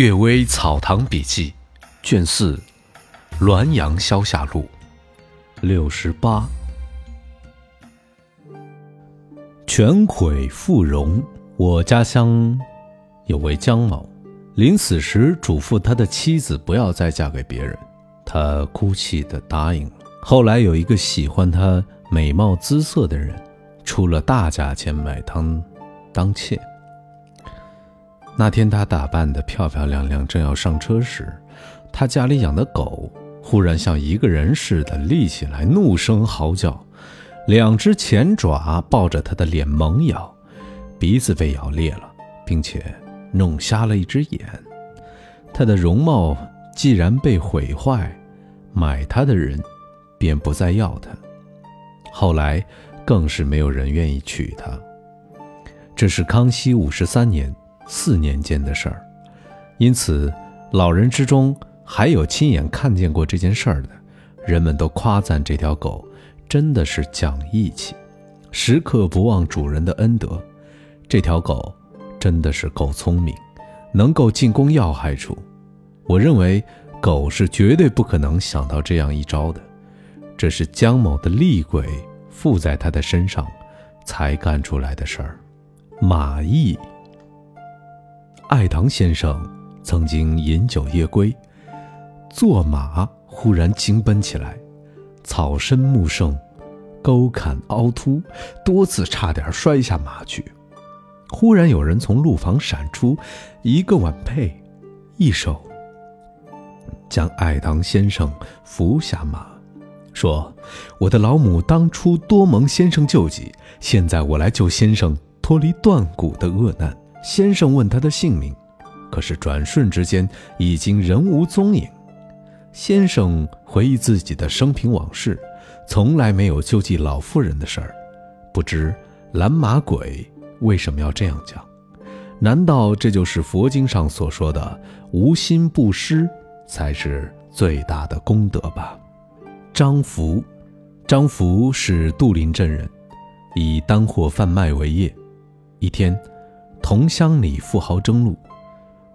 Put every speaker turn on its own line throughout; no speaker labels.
《岳微草堂笔记》卷四，《滦阳消夏录》六十八。全魁富荣，我家乡有位姜某，临死时嘱咐他的妻子不要再嫁给别人，他哭泣的答应了。后来有一个喜欢他美貌姿色的人，出了大价钱买她当妾。那天，他打扮得漂漂亮亮，正要上车时，他家里养的狗忽然像一个人似的立起来，怒声嚎叫，两只前爪抱着他的脸猛咬，鼻子被咬裂了，并且弄瞎了一只眼。他的容貌既然被毁坏，买他的人便不再要他，后来更是没有人愿意娶他。这是康熙五十三年。四年间的事儿，因此老人之中还有亲眼看见过这件事儿的，人们都夸赞这条狗真的是讲义气，时刻不忘主人的恩德。这条狗真的是够聪明，能够进攻要害处。我认为狗是绝对不可能想到这样一招的，这是姜某的厉鬼附在他的身上才干出来的事儿。马邑。爱唐先生曾经饮酒夜归，坐马忽然惊奔起来，草深木盛，沟坎凹凸，多次差点摔下马去。忽然有人从路旁闪出，一个晚辈，一手将爱唐先生扶下马，说：“我的老母当初多蒙先生救济，现在我来救先生脱离断骨的厄难。”先生问他的姓名，可是转瞬之间已经人无踪影。先生回忆自己的生平往事，从来没有救济老妇人的事儿，不知蓝马鬼为什么要这样讲？难道这就是佛经上所说的无心布施才是最大的功德吧？张福，张福是杜林镇人，以当货贩卖为业。一天。同乡里富豪争路，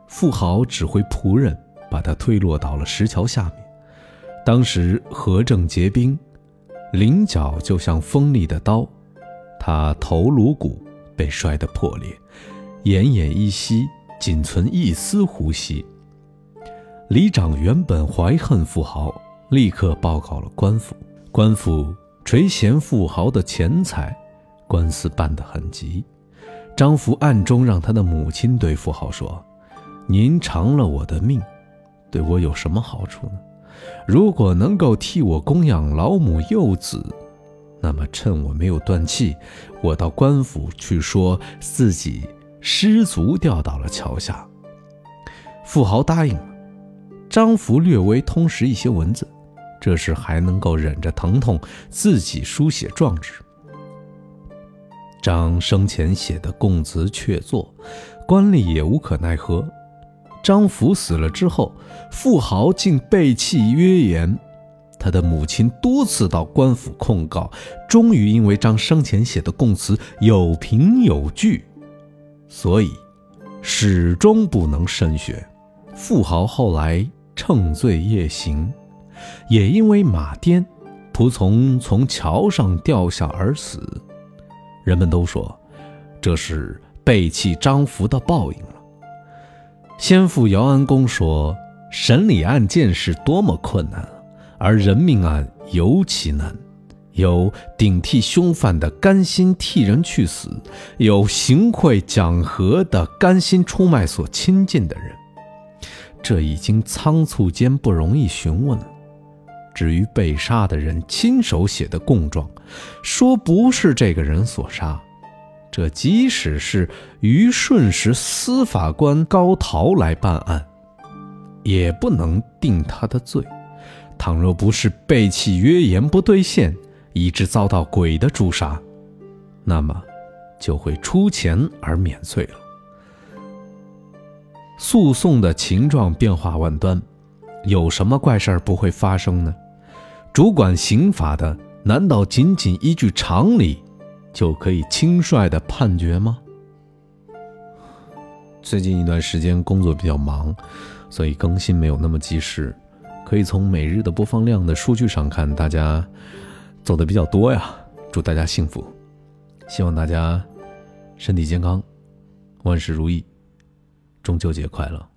富豪指挥仆人把他推落到了石桥下面。当时河正结冰，棱角就像锋利的刀，他头颅骨被摔得破裂，奄奄一息，仅存一丝呼吸。里长原本怀恨富豪，立刻报告了官府。官府垂涎富豪的钱财，官司办得很急。张福暗中让他的母亲对富豪说：“您偿了我的命，对我有什么好处呢？如果能够替我供养老母幼子，那么趁我没有断气，我到官府去说自己失足掉到了桥下。”富豪答应了。张福略微通识一些文字，这时还能够忍着疼痛自己书写状纸。张生前写的供词确凿，官吏也无可奈何。张福死了之后，富豪竟背弃约言，他的母亲多次到官府控告，终于因为张生前写的供词有凭有据，所以始终不能申选。富豪后来乘醉夜行，也因为马颠，仆从从桥上掉下而死。人们都说，这是背弃张福的报应了。先父姚安公说，审理案件是多么困难，而人命案尤其难。有顶替凶犯的甘心替人去死，有行贿讲和的甘心出卖所亲近的人。这已经仓促间不容易询问了。至于被杀的人亲手写的供状，说不是这个人所杀，这即使是虞顺时司法官高陶来办案，也不能定他的罪。倘若不是背弃约言不兑现，以致遭到鬼的诛杀，那么就会出钱而免罪了。诉讼的情状变化万端，有什么怪事儿不会发生呢？主管刑法的，难道仅仅依据常理，就可以轻率的判决吗？最近一段时间工作比较忙，所以更新没有那么及时。可以从每日的播放量的数据上看，大家走的比较多呀。祝大家幸福，希望大家身体健康，万事如意，中秋节快乐。